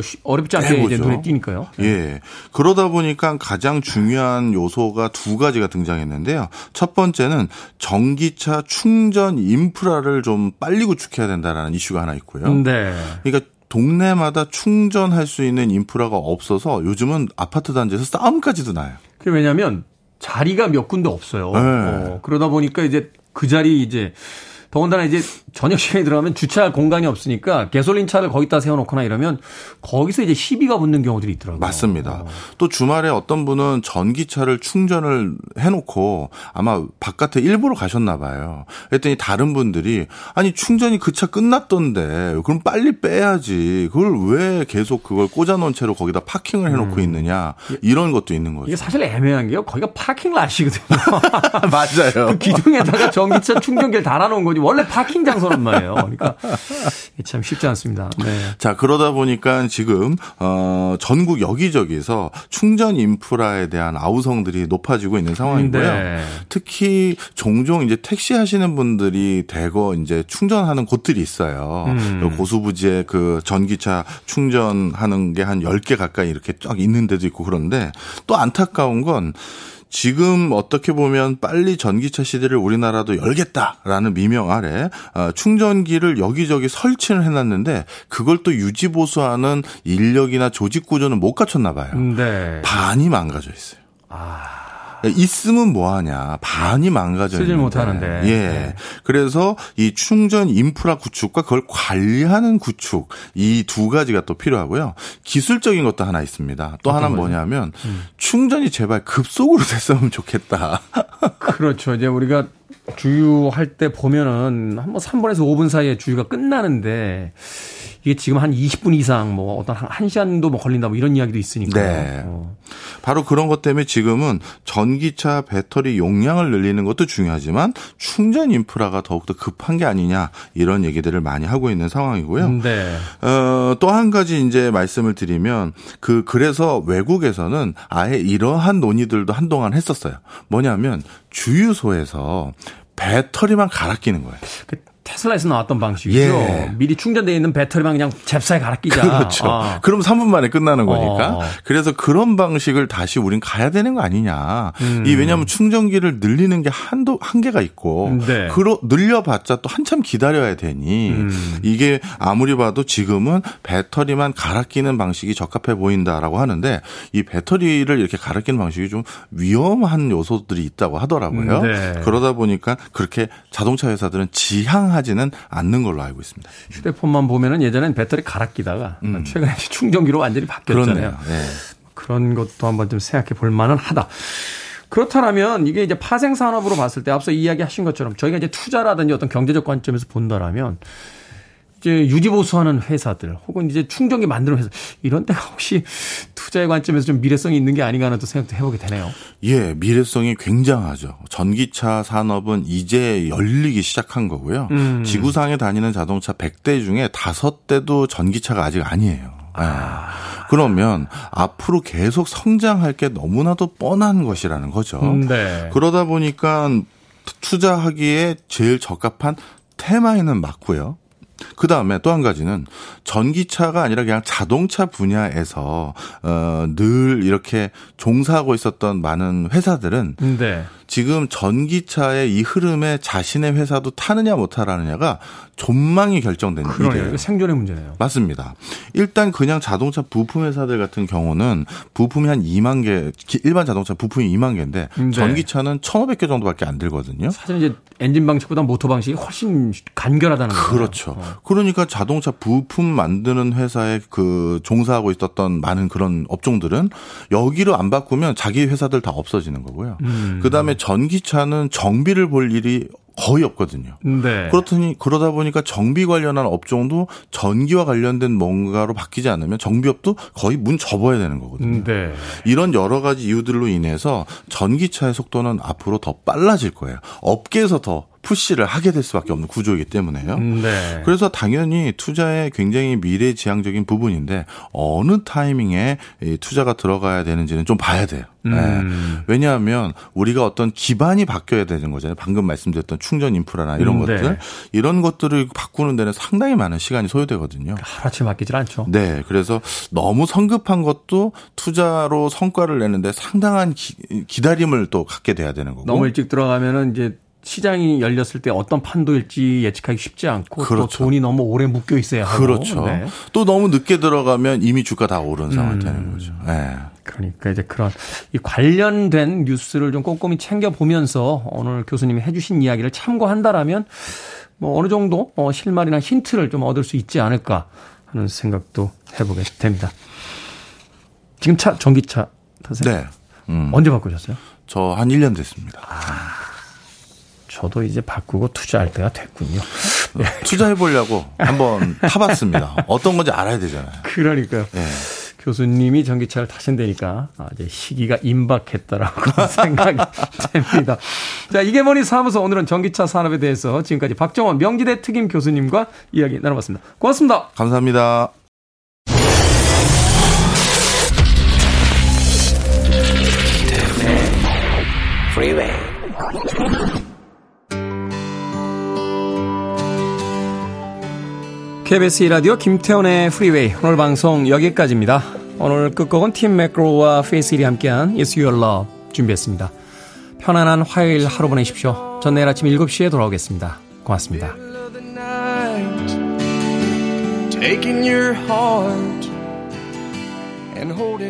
쉬- 어렵지 않게 이제 해보죠. 눈에 띄니까요. 예. 그러다 보니까 가장 중요한 요소가 두 가지가 등장했는데요. 첫 번째는 전기차 충전 인프라를 좀 빨리 구축해야 된다라는 이슈가 하나 있고요. 네. 그러니까 동네마다 충전할 수 있는 인프라가 없어서 요즘은 아파트 단지에서 싸움까지도 나요. 그게 왜냐면 자리가 몇 군데 없어요. 네. 어, 그러다 보니까 이제 그 자리 이제 더군다나 이제 저녁 시간에 들어가면 주차할 공간이 없으니까 가솔린 차를 거기다 세워놓거나 이러면 거기서 이제 시비가 붙는 경우들이 있더라고요. 맞습니다. 또 주말에 어떤 분은 전기차를 충전을 해놓고 아마 바깥에 일부러 가셨나 봐요. 그랬더니 다른 분들이 아니 충전이 그 차 끝났던데 그럼 빨리 빼야지. 그걸 왜 계속 그걸 꽂아놓은 채로 거기다 파킹을 해놓고 있느냐 이런 것도 있는 거죠. 이게 사실 애매한 게요. 거기가 파킹 라시거든요. 맞아요. 그 기둥에다가 전기차 충전기를 달아놓은 거지. 원래 파킹 장소란 말이에요. 그러니까 참 쉽지 않습니다. 네. 자, 그러다 보니까 지금, 어, 전국 여기저기서 충전 인프라에 대한 아우성들이 높아지고 있는 상황이고요. 네. 특히 종종 이제 택시 하시는 분들이 대거 이제 충전하는 곳들이 있어요. 음. 고수부지에 그 전기차 충전하는 게 한 10개 가까이 이렇게 쫙 있는 데도 있고 그런데 또 안타까운 건 지금 어떻게 보면 빨리 전기차 시대를 우리나라도 열겠다라는 미명 아래 어, 충전기를 여기저기 설치를 해놨는데 그걸 또 유지 보수하는 인력이나 조직 구조는 못 갖췄나 봐요. 네. 반이 망가져 있어요. 있으면 뭐하냐 반이 망가져 쓰질 있는데. 못하는데. 예 네. 그래서 이 충전 인프라 구축과 그걸 관리하는 구축 이 두 가지가 또 필요하고요 기술적인 것도 하나 있습니다 또 하나는 거죠? 뭐냐면 음. 충전이 제발 급속으로 됐으면 좋겠다 그렇죠. 이제 우리가 주유할 때 보면은 한뭐 3분에서 5분 사이에 주유가 끝나는데 이게 지금 한 20분 이상 뭐 어떤 한 1시간도 뭐 걸린다 뭐 이런 이야기도 있으니까. 네. 어. 바로 그런 것 때문에 지금은 전기차 배터리 용량을 늘리는 것도 중요하지만 충전 인프라가 더욱더 급한 게 아니냐 이런 얘기들을 많이 하고 있는 상황이고요. 네. 어, 또 한 가지 이제 말씀을 드리면 그 그래서 외국에서는 아예 이러한 논의들도 한동안 했었어요. 뭐냐면 주유소에서 배터리만 갈아 끼는 거예요. 그 테슬라에서 나왔던 방식이죠. 예. 미리 충전되어 있는 배터리만 그냥 잽싸게 갈아 끼자. 그렇죠. 아. 그럼 3분 만에 끝나는 거니까. 어. 그래서 그런 방식을 다시 우린 가야 되는 거 아니냐. 음. 이 왜냐하면 충전기를 늘리는 게 한도 한계가 있고, 네. 그러 늘려봤자 또 한참 기다려야 되니 음. 이게 아무리 봐도 지금은 배터리만 갈아 끼는 방식이 적합해 보인다라고 하는데 이 배터리를 이렇게 갈아 끼는 방식이 좀 위험한 요소들이 있다고 하더라고요. 음, 네. 그러다 보니까 그렇게 자동차 회사들은 지향하 지는 않는 걸로 알고 있습니다. 휴대폰만 보면은 예전엔 배터리 갈아 끼다가 최근에 충전기로 완전히 바뀌었잖아요. 음. 네. 그런 것도 한번 좀 생각해 볼 만은 하다. 그렇다면 이게 이제 파생 산업으로 봤을 때 앞서 이야기하신 것처럼 저희가 이제 투자라든지 어떤 경제적 관점에서 본다라면 이제 유지보수하는 회사들 혹은 이제 충전기 만드는 회사 이런 데가 혹시 투자의 관점에서 좀 미래성이 있는 게 아닌가 하는 또 생각도 해보게 되네요. 예, 미래성이 굉장하죠. 전기차 산업은 이제 열리기 시작한 거고요. 음. 지구상에 다니는 자동차 100대 중에 5대도 전기차가 아직 아니에요. 예. 아. 그러면 앞으로 계속 성장할 게 너무나도 뻔한 것이라는 거죠. 음, 네. 그러다 보니까 투자하기에 제일 적합한 테마에는 맞고요. 그 다음에 또 한 가지는 전기차가 아니라 그냥 자동차 분야에서 어 늘 이렇게 종사하고 있었던 많은 회사들은 네. 지금 전기차의 이 흐름에 자신의 회사도 타느냐 못하느냐가 존망이 결정된 일이에요. 생존의 문제네요. 맞습니다. 일단 그냥 자동차 부품 회사들 같은 경우는 부품이 한 2만 개, 일반 자동차 부품이 2만 개인데 네. 전기차는 1,500개 정도밖에 안 들거든요. 사실 이제 엔진 방식보다 모터 방식이 훨씬 간결하다는 거죠. 그렇죠. 어. 그러니까 자동차 부품 만드는 회사에 그 종사하고 있었던 많은 그런 업종들은 여기로 안 바꾸면 자기 회사들 다 없어지는 거고요. 음. 그다음에 전기차는 정비를 볼 일이 거의 없거든요. 네. 그렇더니 그러다 보니까 정비 관련한 업종도 전기와 관련된 뭔가로 바뀌지 않으면 정비업도 거의 문 접어야 되는 거거든요. 네. 이런 여러 가지 이유들로 인해서 전기차의 속도는 앞으로 더 빨라질 거예요. 업계에서 더 푸시를 하게 될 수밖에 없는 구조이기 때문에요. 네. 그래서 당연히 투자에 굉장히 미래지향적인 부분인데 어느 타이밍에 투자가 들어가야 되는지는 좀 봐야 돼요. 네. 음. 왜냐하면 우리가 어떤 기반이 바뀌어야 되는 거잖아요. 방금 말씀드렸던 충전 인프라나 이런 음, 네. 것들 이런 것들을 바꾸는 데는 상당히 많은 시간이 소요되거든요. 하루아침 바뀌질 않죠. 네, 그래서 너무 성급한 것도 투자로 성과를 내는데 상당한 기, 다림을 또 갖게 돼야 되는 거고. 너무 일찍 들어가면은 이제 시장이 열렸을 때 어떤 판도일지 예측하기 쉽지 않고 그렇죠. 또 돈이 너무 오래 묶여 있어야 하고 그렇죠. 네. 또 너무 늦게 들어가면 이미 주가 다 오른 상황이 음. 되는 거죠. 네. 그러니까 이제 그런 이 관련된 뉴스를 좀 꼼꼼히 챙겨 보면서 오늘 교수님이 해주신 이야기를 참고한다라면 뭐 어느 정도 어 실마리나 힌트를 좀 얻을 수 있지 않을까 하는 생각도 해보게 됩니다. 지금 차 전기차 타세요? 네. 음. 언제 바꾸셨어요? 저 한 1년 됐습니다. 아. 저도 이제 바꾸고 투자할 때가 됐군요. 네. 투자해 보려고 한번 타봤습니다. 어떤 건지 알아야 되잖아요. 그러니까요. 네. 교수님이 전기차를 타신다니까 아, 이제 시기가 임박했다라고 생각이 됩니다. 자, 이게 뭐니 사무소 오늘은 전기차 산업에 대해서 지금까지 박정원 명지대 특임 교수님과 이야기 나눠봤습니다. 고맙습니다. 감사합니다. KBS 라디오 김태훈의 프리웨이 오늘 방송 여기까지입니다. 오늘 끝곡은 팀 맥그로와 페이스 힐이 함께한 It's Your Love 준비했습니다. 편안한 화요일 하루 보내십시오. 전 내일 아침 7시에 돌아오겠습니다. 고맙습니다. Taking your heart and holding.